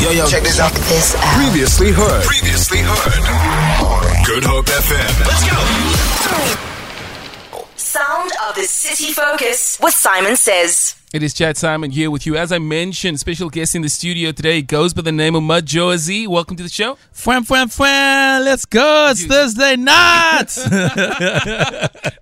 Yo, yo, check this out. Check this out. Previously heard. Previously heard. Good Hope FM. Let's go. Sound of the City Focus with Simon Says. It is Chad Saaiman here with you. As I mentioned, special guest in the studio today goes by the name of Majozi. Welcome to the show. Fwam, fwam, fwam. Let's go. It's Thursday night.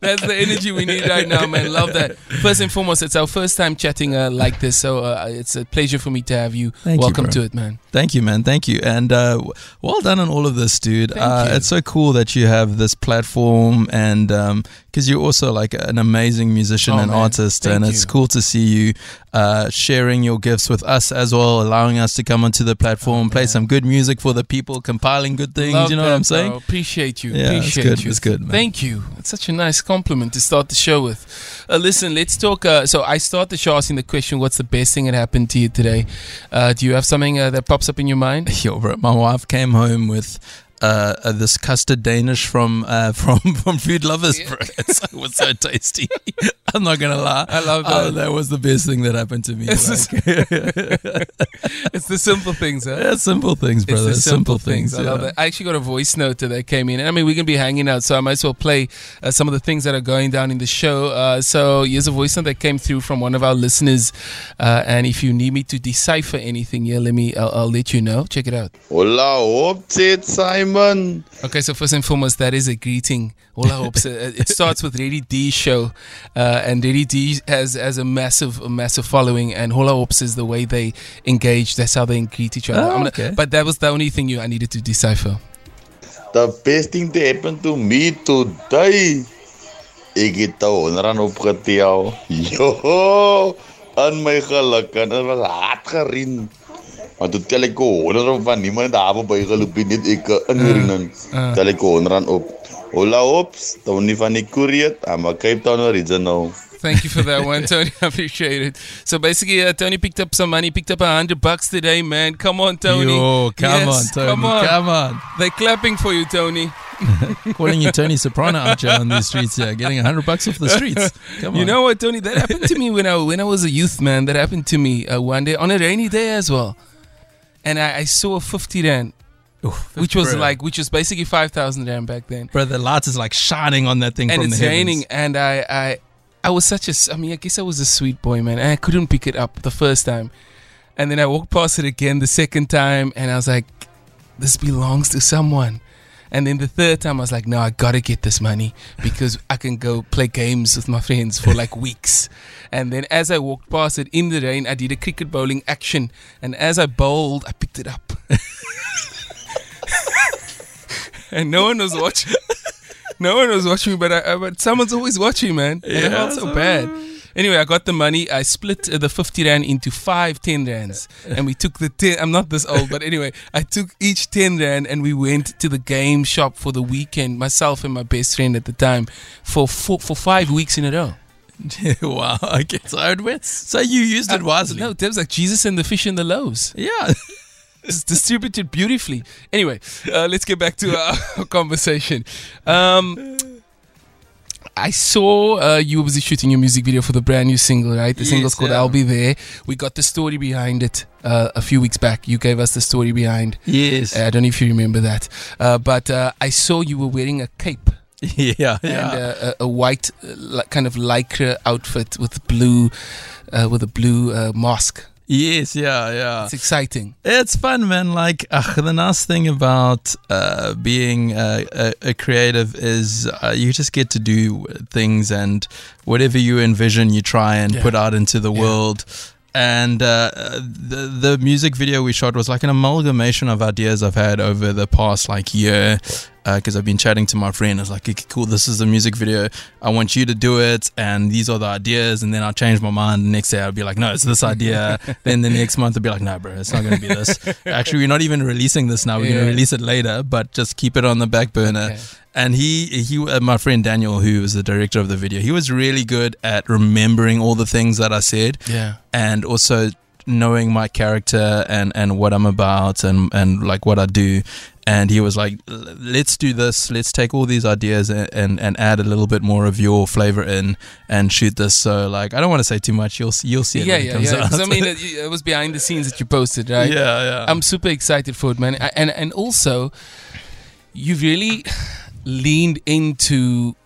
That's the energy we need right now, man. Love that. First and foremost, it's our first time chatting uh, like this, so uh, it's a pleasure for me to have you. Thank Welcome you, to it, man. Thank you, man. Thank you. And uh, well done on all of this, dude. Uh, it's so cool that you have this platform and because um, you're also like an amazing musician oh, and man. artist, Thank and you. it's cool to see you uh, sharing your gifts with us as well, allowing us to come onto the platform, play some good music for the people, compiling good things. Love you know that, what I'm saying? bro. Appreciate you. Yeah, it's good, you. it's good, man. Thank you. It's such a nice compliment to start the show with. Uh, listen, let's talk. Uh, so I start the show asking the question: What's the best thing that happened to you today? Uh, do you have something uh, that pops up in your mind? Yo, bro, my wife came home with uh, uh, this custard Danish from uh, from from Food Lovers, bro. It's, it was so tasty. I'm not gonna lie. I love Oh, that. that was the best thing that happened to me. It's like- it's the simple things, huh? yeah, simple things, brother. It's the simple, simple things. I love that. I actually got a voice note that came in. And I mean, we're going to be hanging out, so I might as well play uh, some of the things that are going down in the show. Uh, so here's a voice note that came through from one of our listeners. Uh, and if you need me to decipher anything here, let me, I'll, I'll let you know. Check it out. Hola, hope it, Simon. Okay, so first and foremost, that is a greeting. All I hope so, uh, it starts with Ready D show, uh, and Ready D has has a massive, a massive following, and Hola Hopes is the way they engage. That's how they greet each other. Oh, I'm gonna- okay. But that was the only thing you I needed to decipher. The best thing to happen to me today. Ek het 'n rand opgetel. Jo, aan my geluk en dit was hard gerien. Maar toe tel ek 'n rand van niemand daar by geloop nie, net ek ingerin. uh. Tel ek 'n rand op. Hola, hops, Tony van Courier, I'm a Cape Town original. Thank you for that one, Tony. I appreciate it. So basically, uh, Tony picked up some money, picked up a hundred bucks today, man. Come on, Tony. Yo, come Yes, on, Tony. Come on. Come on. They're clapping for you, Tony. Calling you Tony Soprano out here on these streets yeah, getting a hundred bucks off the streets. Come on. You know what, Tony? That happened to me when I when I was a youth, man. That happened to me uh, one day on a rainy day as well, and I, I saw a fifty rand, which was bro. like which was basically five thousand rand back then. Bro, the light is like shining on that thing and from it's raining and I, I I was such a i mean I guess I was a sweet boy man and I couldn't pick it up the first time and then I walked past it again the second time and I was like this belongs to someone and then the third time I was like no I gotta get this money because I can go play games with my friends for like weeks. And then as I walked past it in the rain I did a cricket bowling action. And as I bowled I picked it up. And no one was watching. No one was watching me, but I, but someone's always watching, man. And I felt so bad. Anyway, I got the money. I split uh, the 50 rand into five 10 rands. And we took the 10. I'm not this old, but anyway, I took each 10 rand and we went to the game shop for the weekend, myself and my best friend at the time, for four, for five weeks in a row. wow. Okay. So it went. So you used it wisely. Uh, No, there was like Jesus and the fish and the loaves. Yeah. It's distributed beautifully. Anyway, uh, let's get back to our conversation. Um, I saw uh, you were shooting your music video for the brand new single, right? The single's Yes, called yeah. "I'll Be There." We got the story behind it uh, a few weeks back. You gave us the story behind. Yes. I don't know if you remember that, uh, but uh, I saw you were wearing a cape yeah. and Yeah. uh, a, a white, uh, kind of lycra outfit with blue, uh, with a blue uh, mask. Yes. Yeah. Yeah. It's exciting. It's fun, man. Like the nice thing about uh, being uh, a, a creative is uh, you just get to do things, and whatever you envision, you try and Yeah. put out into the Yeah. world. And uh, the the music video we shot was like an amalgamation of ideas I've had over the past like year. Because I've been chatting to my friend, I was like, okay, "Cool, this is the music video. I want you to do it, and these are the ideas." And then I'll change my mind. The next day, I'll be like, "No, it's this idea." then the next month, I'll be like, "No, bro, it's not going to be this." Actually, we're not even releasing this now. We're going to release it later, but just keep it on the back burner. Okay. And he, he, uh, my friend Daniel, who was the director of the video, he was really good at remembering all the things that I said Yeah. and also knowing my character and and what I'm about and and like what I do. And he was like, "Let's do this. Let's take all these ideas and, and, and add a little bit more of your flavor in and shoot this." So, like, I don't want to say too much. You'll see, you'll see it yeah, when it yeah, comes yeah. out. I mean, it, it was behind the scenes that you posted, right? yeah, yeah. I'm super excited for it, man. I- And and also, you've really leaned into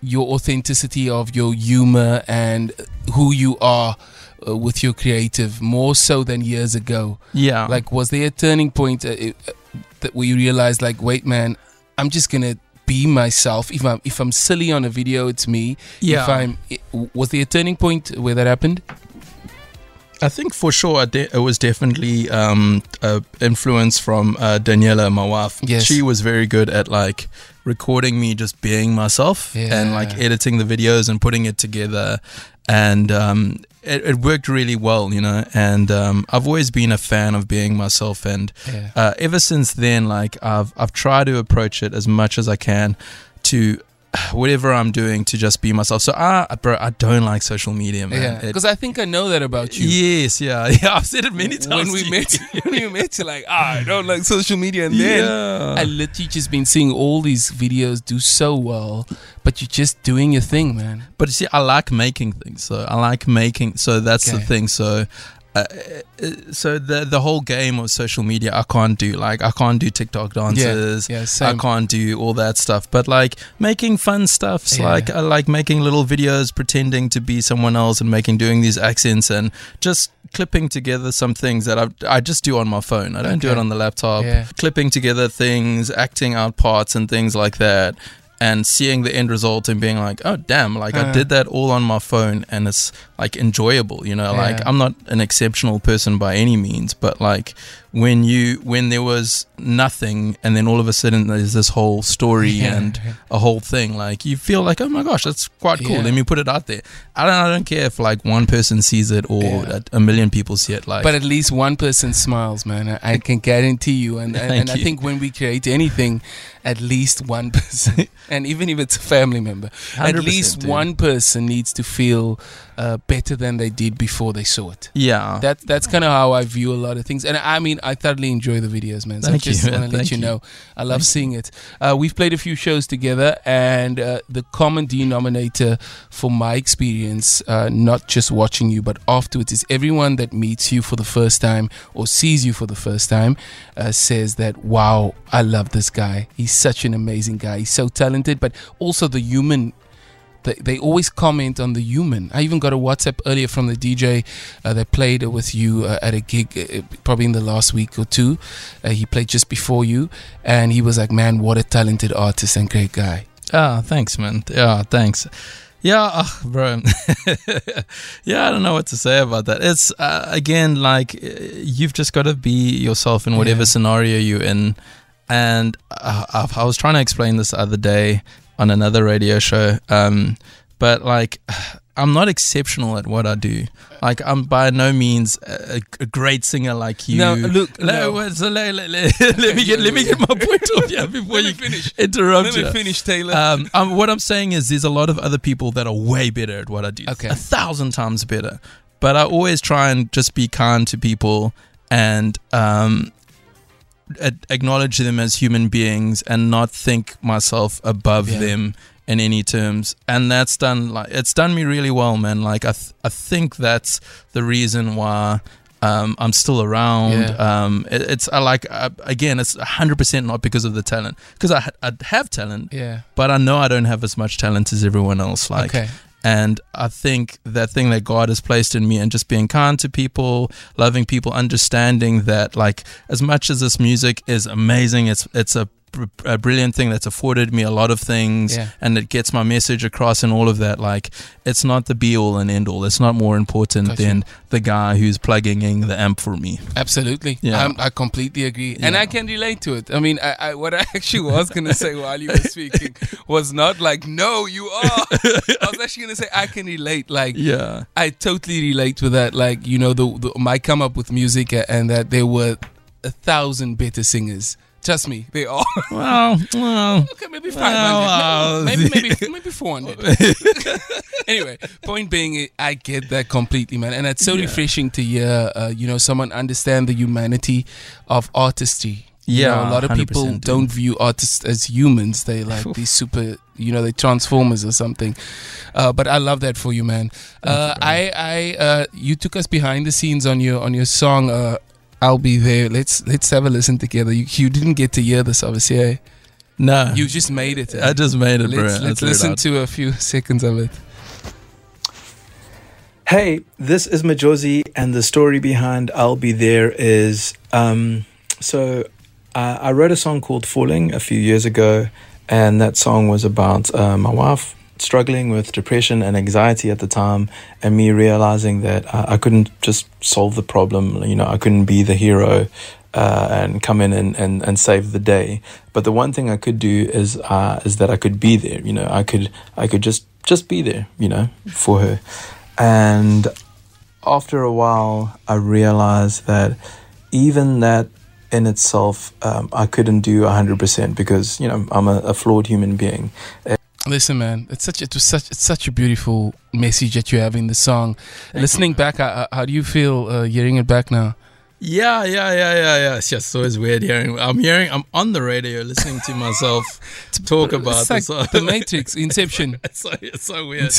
your authenticity of your humor and who you are uh, with your creative more so than years ago. yeah. Like, was there a turning point uh, uh, that where you realized, like, wait, man, I'm just gonna be myself. If I'm if I'm silly on a video, it's me. Yeah. If I'm, was there a turning point where that happened? I think for sure it de- it was definitely um, influence from uh, Daniela, my wife. Yes. She was very good at like recording me just being myself and like editing the videos and putting it together. And um, it, it worked really well, you know. And um, I've always been a fan of being myself. And Yeah. uh, ever since then, like I've I've tried to approach it as much as I can to whatever I'm doing to just be myself. So I, bro, I don't like social media, man. Yeah, because I think I know that about you. Yes, yeah, yeah. I've said it many times. when we you. met, when we met, you're like, ah, I don't like social media, and then yeah. I literally just been seeing all these videos do so well, but you're just doing your thing, man. but you see, I like making things. So I like making. So that's the thing. So. Uh, uh, so the the whole game of social media I can't do like I can't do TikTok dances yeah, I same. can't do all that stuff but like making fun stuffs Yeah. like I like making little videos pretending to be someone else and making doing these accents and just clipping together some things that I I just do on my phone I don't do it on the laptop Yeah. clipping together things acting out parts and things like that and seeing the end result and being like, oh damn, like I Uh. did that all on my phone and it's like enjoyable, you know. Like I'm not an exceptional person by any means, but like when you when there was nothing and then all of a sudden there's this whole story Yeah. and a whole thing, like you feel like, oh my gosh, that's quite cool. Yeah. Let me put it out there. I don't I don't care if like one person sees it or Yeah. a, million people see it. Like But at least one person smiles, man. I, I can guarantee you. And and, and I think when we create anything, at least one person, and even if it's a family member, at least dude. one person needs to feel uh, better than they did before they saw it. yeah. That that's kind of how I view a lot of things, and I mean I thoroughly enjoy the videos, man. So Thank I just want to let you you. know I love seeing it. Uh, we've played a few shows together, and uh, the common denominator for my experience, uh, not just watching you, but afterwards, is everyone that meets you for the first time or sees you for the first time uh, says that, "Wow, I love this guy. He's such an amazing guy. He's so talented, but also the human." They, they always comment on the human. I even got a WhatsApp earlier from the DJ uh, that played with you uh, at a gig, uh, probably in the last week or two. Uh, he played just before you, and he was like, "Man, what a talented artist and great guy." Ah, thanks, man. Yeah, thanks. Yeah, ah, bro. yeah, I don't know what to say about that. It's uh, again like uh, you've just got to be yourself in whatever Yeah. scenario you're in. And uh, I, I was trying to explain this the other day on another radio show. Um, but like, I'm not exceptional at what I do. Like, I'm by no means a, a great singer like you. No, look, No, no. so let, let- let- let me get let me get my point off here before you finish. interrupt. Let me you. finish, Taylor. Um, um, what I'm saying is, there's a lot of other people that are way better at what I do. Okay. A thousand times better. But I always try and just be kind to people and um, acknowledge them as human beings and not think myself above Yeah. them in any terms. And that's done like it's done me really well, man. Like I, th- I think that's the reason why. Um, I'm still around. Yeah. Um, it, it's I like uh, again, it's 100 percent not because of the talent, because I, I have talent, yeah. but I know I don't have as much talent as everyone else. Like, okay. And I think that thing that God has placed in me, and just being kind to people, loving people, understanding that, like, as much as this music is amazing, it's it's a, a brilliant thing that's afforded me a lot of things, Yeah. and it gets my message across and all of that. Like, it's not the be all and end all. It's not more important Gotcha. than the guy who's plugging in the amp for me. Absolutely. Yeah. I'm, I completely agree. And I can relate to it. I mean, I, I, what I actually was going to say while you were speaking was not like, no, you are. I was actually going to say, I can relate. Like, Yeah. I totally relate with that. Like, you know, the, the my come up with music and that there were a thousand better singers Trust me, they are. Well, well, okay, maybe 500. Well, maybe, maybe, maybe, maybe 400. anyway, point being, I get that completely, man. And it's so refreshing to hear, uh, you know, someone understand the humanity of artistry. You Yeah, know, a lot of people dude. don't view artists as humans. They like these super, you know, they transformers or something. Uh, but I love that for you, man. Uh, I, I, uh, you took us behind the scenes on your on your song. I'll be there. Let's let's have a listen together. You, you didn't get to hear this, obviously. eh? no. You just made it. eh? I just made it, bro. let's, let's listen to a few seconds of it. Hey, this is Majozi, and the story behind I'll Be There is um, so uh, I wrote a song called Falling a few years ago, and that song was about uh, my wife struggling with depression and anxiety at the time, and me realizing that uh, I couldn't just solve the problem. You know, I couldn't be the hero. Uh, and come in and, and, and save the day. But the one thing I could do is uh, is that I could be there. You know, I could I could just just be there. You know, for her. And after a while, I realized that even that in itself, um, I couldn't do 100% because, you know, I'm a, a flawed human being. Listen, man, it's such it was such it's such a beautiful message that you have in the song. Listening back, uh, how do you feel uh, hearing it back now? Yeah, yeah, yeah, yeah, yeah. It's just always weird hearing. I'm hearing. I'm on the radio listening to myself talk about it's like this. the Matrix, Inception. it's so it's so weird.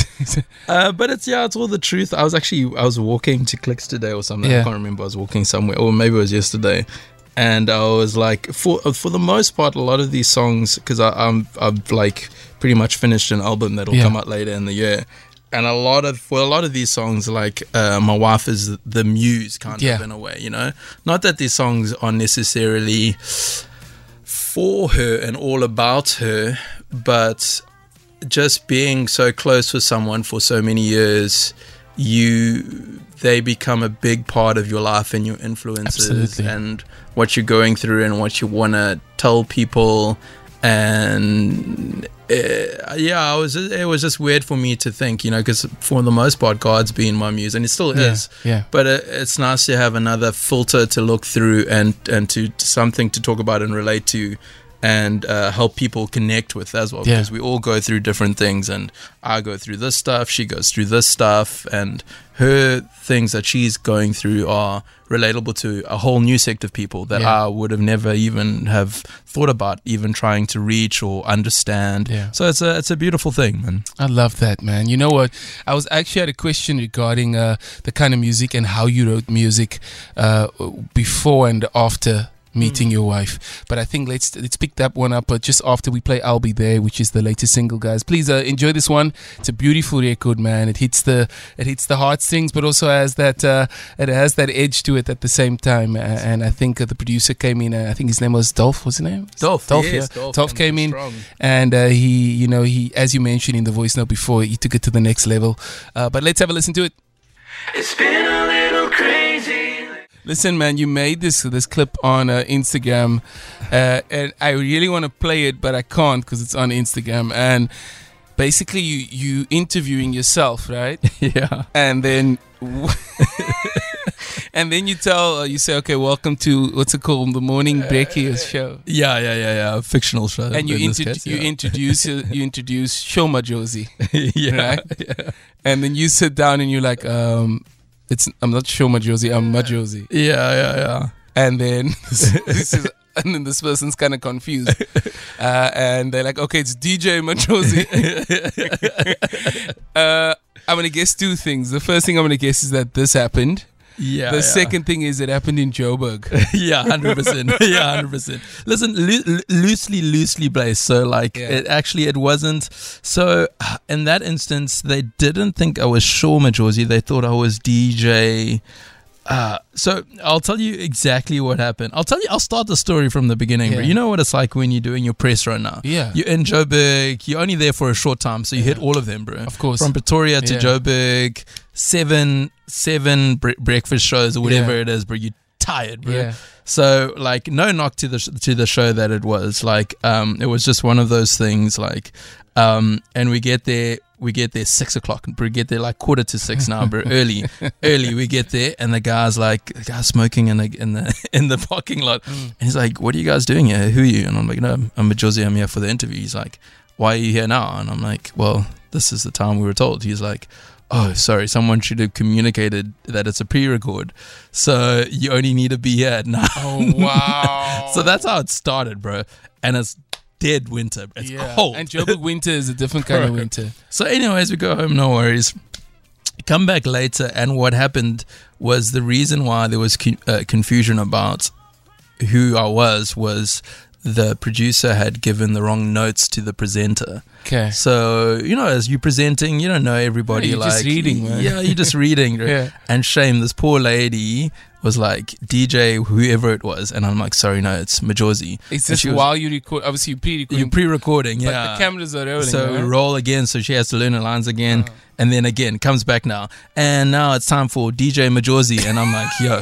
Uh, but it's yeah, it's all the truth. I was actually I was walking to Clicks today or something. Yeah. I can't remember. I was walking somewhere, or maybe it was yesterday. And I was like, for for the most part, a lot of these songs, because I'm I've like pretty much finished an album that'll Yeah. come out later in the year. And a lot of for a lot of these songs, like uh, my wife is the muse, kind Yeah. of in a way, you know. Not that these songs are necessarily for her and all about her, but just being so close with someone for so many years, you they become a big part of your life and your influences Absolutely. and what you're going through and what you want to tell people and uh, yeah I was it was just weird for me to think you know because for the most part God's been my muse and it still Yeah, is yeah. but it, it's nice to have another filter to look through and and to, to something to talk about and relate to and uh, help people connect with as well Yeah. because we all go through different things and I go through this stuff she goes through this stuff and her things that she's going through are relatable to a whole new sect of people that Yeah. I would have never even have thought about even trying to reach or understand Yeah. so it's a it's a beautiful thing man I love that, man. You know what? I was actually had a question regarding uh, the kind of music and how you wrote music uh, before and after meeting your wife. But I think let's let's pick that one up. But just after we play "I'll Be There," which is the latest single, guys. Please uh, enjoy this one. It's a beautiful record, man. It hits the it hits the heartstrings, but also has that uh, it has that edge to it at the same time. Uh, and I think uh, the producer came in. Uh, I think his name was Dolph. What's his name? Dolph, Dolph, yes, yeah. Dolph Dolph came came in strong. and uh, he, you know, he, as you mentioned in the voice note before, he took it to the next level. Uh, but let's have a listen to it. Listen, man, you made this this clip on uh, Instagram, uh, and I really want to play it, but I can't because it's on Instagram. And basically, you you interviewing yourself, right? yeah and then. And then you tell, uh, you say, okay, welcome to what's it called, the morning breakfast show, yeah yeah yeah yeah fictional show and you in inter- case, you yeah. introduce you introduce Shoma Josie, yeah, right? and then you sit down and you're like, um, it's I'm not Shoma Josie, I'm Majozi. yeah, yeah, yeah. And then this, this is and then this person's kind of confused, uh, and they're like, okay, it's DJ Majozi. uh, I'm gonna guess two things. The first thing I'm gonna guess is that this happened. Yeah. the yeah. second thing is it happened in Joburg. yeah, hundred percent. Yeah, hundred percent. Listen, loo- loosely, loosely based. So, like, Yeah. it actually it wasn't. So, in that instance, they didn't think I was Shaw Majozi. They thought I was DJ. Uh, so I'll tell you exactly what happened. I'll tell you. I'll start the story from the beginning. Yeah. But you know what it's like when you're doing your press right now. Yeah. You're in Joburg. You're only there for a short time, so you hit all of them, bro. Of course. From Pretoria to Yeah. Joburg, seven seven bre- breakfast shows or whatever Yeah. it is, bro. You're tired, bro. Yeah. So like no knock to the sh- to the show that it was like um it was just one of those things like um and we get there we get there six o'clock. and We get there like quarter to six now, bro. Early, early. We get there, and the guy's like, the guy's smoking in the in the in the parking lot, mm. and he's like, "What are you guys doing here? Who are you?" And I'm like, "No, I'm a Josie. I'm here for the interview." He's like, "Why are you here now?" And I'm like, "Well, this is the time we were told." He's like. Oh, sorry. Someone should have communicated that it's a pre-record, so you only need to be here at nine. Oh wow. so that's how it started, bro. And it's dead winter. It's cold. And Joburg winter is a different kind of winter. So, anyways, we go home, no worries. Come back later, and what happened was the reason why there was con- uh, confusion about who I was was the producer had given the wrong notes to the presenter. Okay. So you know, as you're presenting, you don't know everybody. Yeah, you're like just reading, man. Yeah, you're just reading. Yeah. And shame, this poor lady was like DJ whoever it was, and I'm like, sorry, no, it's Majozi. It's just was- while you record. Obviously, you pre-recording. you're pre-recording, but yeah. the cameras are rolling. So we right? roll again, so she has to learn her lines again, Uh-huh. and then again comes back now, and now it's time for DJ Majozi, and I'm like, yo,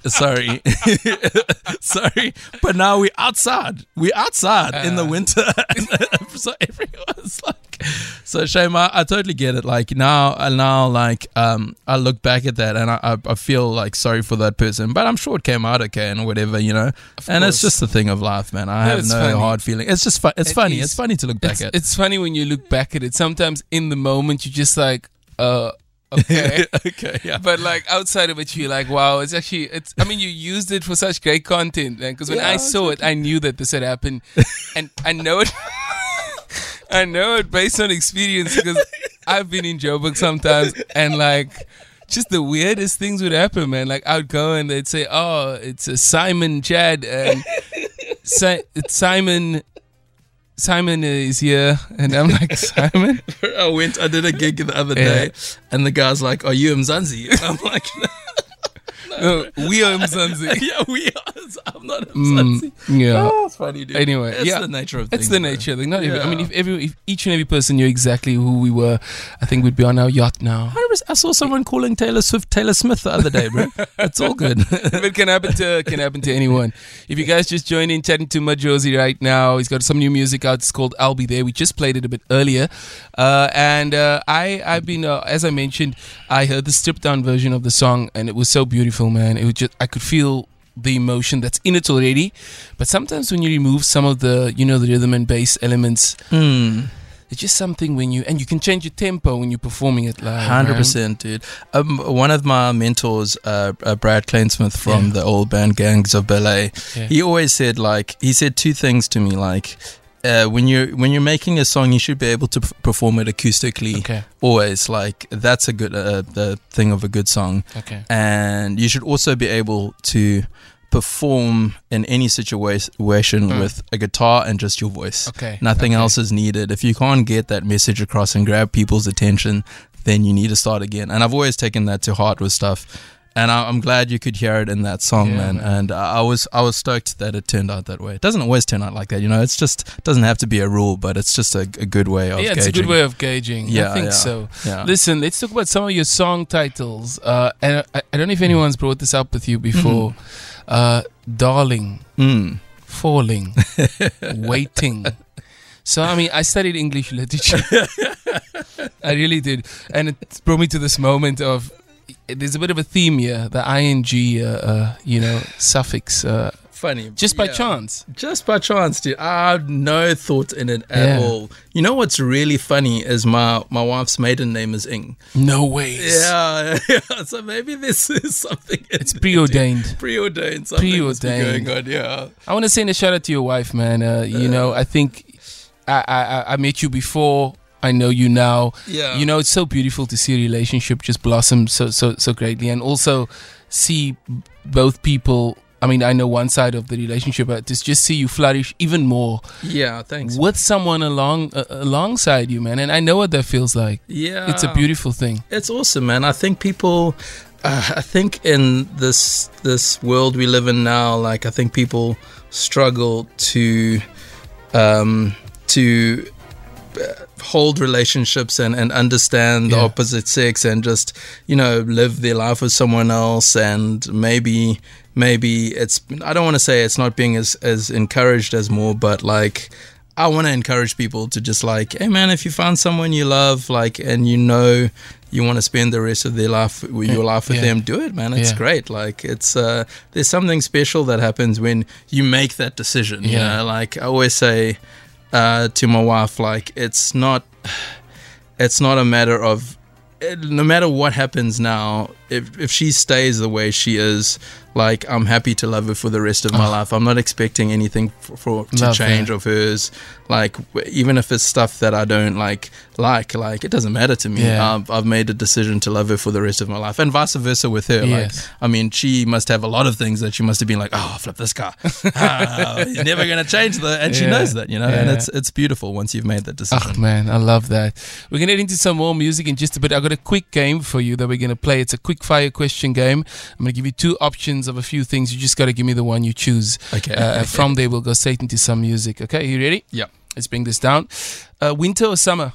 sorry, sorry, but now we're outside, We're outside in the Uh. winter, so everyone's like, so shame, I, I totally get it. Like now, I now like um, I look back at that and I, I I feel like sorry for that person, but I'm sure it came out okay and whatever, you know. and it's just a thing of life, man. I No, have no funny. hard feeling. It's just fun. It's It funny. is. It's funny to look back It's, at. it's funny when you look back at it. Sometimes in the moment you're just like, uh, okay. okay, yeah. But like outside of it, you're like, wow, it's actually, it's. I mean, you used it for such great content, man. Because when Yeah, I saw it, I knew that this had happened, and I know it. I know it based on experience because I've been in Joburg sometimes, and like. Just the weirdest things would happen, man. Like I'd go and they'd say, "Oh, it's a Simon Chad, and si- it's Simon, Simon is here," and I'm like, "Simon." I went. I did a gig the other Yeah. day, and the guy's like, "Are you Mzansi?" I'm like, No, we are Mzansi. "Yeah, we are. I'm not Mm, Mzansi." yeah. Oh, it's funny, dude. Anyway, it's yeah. the nature of things. It's things. the bro. nature of thing. Not every, I mean, if every, if each and every person knew exactly who we were, I think we'd be on our yacht now. 100%. I saw someone calling Taylor Swift Taylor Smith the other day, bro. It's all good. it can happen to can happen to anyone. If you guys just joined in chatting to Majozi right now, he's got some new music out. It's called "I'll Be There." We just played it a bit earlier, uh, and uh, I I've been uh, as I mentioned, I heard the stripped down version of the song, and it was so beautiful, man. It was just I could feel the emotion that's in it already, but sometimes when you remove some of the you know the rhythm and bass elements, Hmm. it's just something when you and you can change your tempo when you're performing it live. Hundred percent, dude. Um, one of my mentors, uh, uh, Brad Klynsmith from Yeah. the old band Gangs of Ballet, Yeah. he always said like he said two things to me like. Uh, when you're when you're making a song, you should be able to p- perform it acoustically. Okay. Always like that's a good uh, the thing of a good song, Okay. and you should also be able to perform in any situation Mm. with a guitar and just your voice. Okay. Nothing okay. else is needed. If you can't get that message across and grab people's attention, then you need to start again. And I've always taken that to heart with stuff. And I, I'm glad you could hear it in that song, Yeah, man. man. And I I was I was stoked that it turned out that way. It doesn't always turn out like that, you know. It's just it doesn't have to be a rule, but it's just a, a good way of yeah, it's a good way of gauging. Yeah, I think yeah, so. yeah. Listen, let's talk about some of your song titles. Uh, and I, I don't know if anyone's brought this up with you before. Uh, Darling, Mm. Falling, Waiting. So, I mean, I studied English literature. I really did. And it brought me to this moment of there's a bit of a theme here the ing, uh, uh, you know, suffix, uh, Funny, just by Yeah. chance. Just by chance, dude. I had no thought in it at Yeah. all. You know what's really funny is my my wife's maiden name is Ing. No way. Yeah, yeah. So maybe this is something. It's preordained. preordained. Something Preordained. going on. Yeah. I want to send a shout out to your wife, man. Uh, you know, I think I, I I- I met you before. I know you now. Yeah. You know, it's so beautiful to see a relationship just blossom so so so greatly, and also see both people. I mean, I know one side of the relationship, but just just see you flourish even more Yeah. Thanks. with someone along uh, alongside you, man. And I know what that feels like. Yeah. It's a beautiful thing. It's awesome, man. I think people. Uh, I think in this this world we live in now, like I think people struggle to um, to hold relationships and, and understand the Yeah. opposite sex and just you know live their life with someone else and maybe maybe it's I don't want to say it's not being as as encouraged as more but like I want to encourage people to just like, hey man, if you find someone you love, like, and you know you want to spend the rest of their life, your life with Yeah. them, do it, man. It's Yeah. great. Like, it's uh, there's something special that happens when you make that decision. You Yeah. know, like I always say uh, to my wife, like, it's not, it's not a matter of no matter what happens now, if if she stays the way she is, like I'm happy to love her for the rest of my life. I'm not expecting anything for, for to Love change that. of hers. Like w- even if it's stuff that I don't like, like like it doesn't matter to me. Yeah. I've, I've made a decision to love her for the rest of my life, and vice versa with her. Yes. Like I mean, she must have a lot of things that she must have been like, oh, flip this car. Ah, he's never gonna change the, and she knows that, you know. And it's it's beautiful once you've made that decision. Oh man, I love that. We're gonna get into some more music in just a bit. I got a quick game for you that we're gonna play. It's a quick fire question game. I'm gonna give you two options of a few things. You just gotta give me the one you choose. Okay. Uh, from there, we'll go straight into some music. Okay, you ready? Yeah. Let's bring this down. Uh, winter or summer?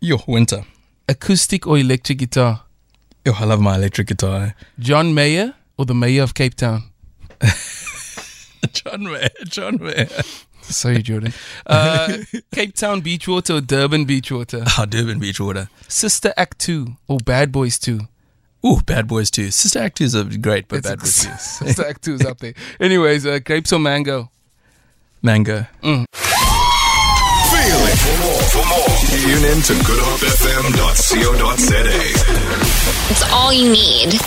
Yo, winter. Acoustic or electric guitar? Yo, I love my electric guitar. John Mayer or the mayor of Cape Town? John Mayer, John Mayer. Sorry, Geordin. Uh, Cape Town Beachwater or Durban Beachwater? Oh, Durban Beach Water. Sister Act 2 or Bad Boys 2? Ooh, Bad Boys 2. Sister Act 2 is a great, but It's Bad Boys 2. Sister Act 2 is up there. Anyways, uh, grapes or mango? Mango. Feel it. For more, for more, tune in to goodhopefm.co.za. It's all you need.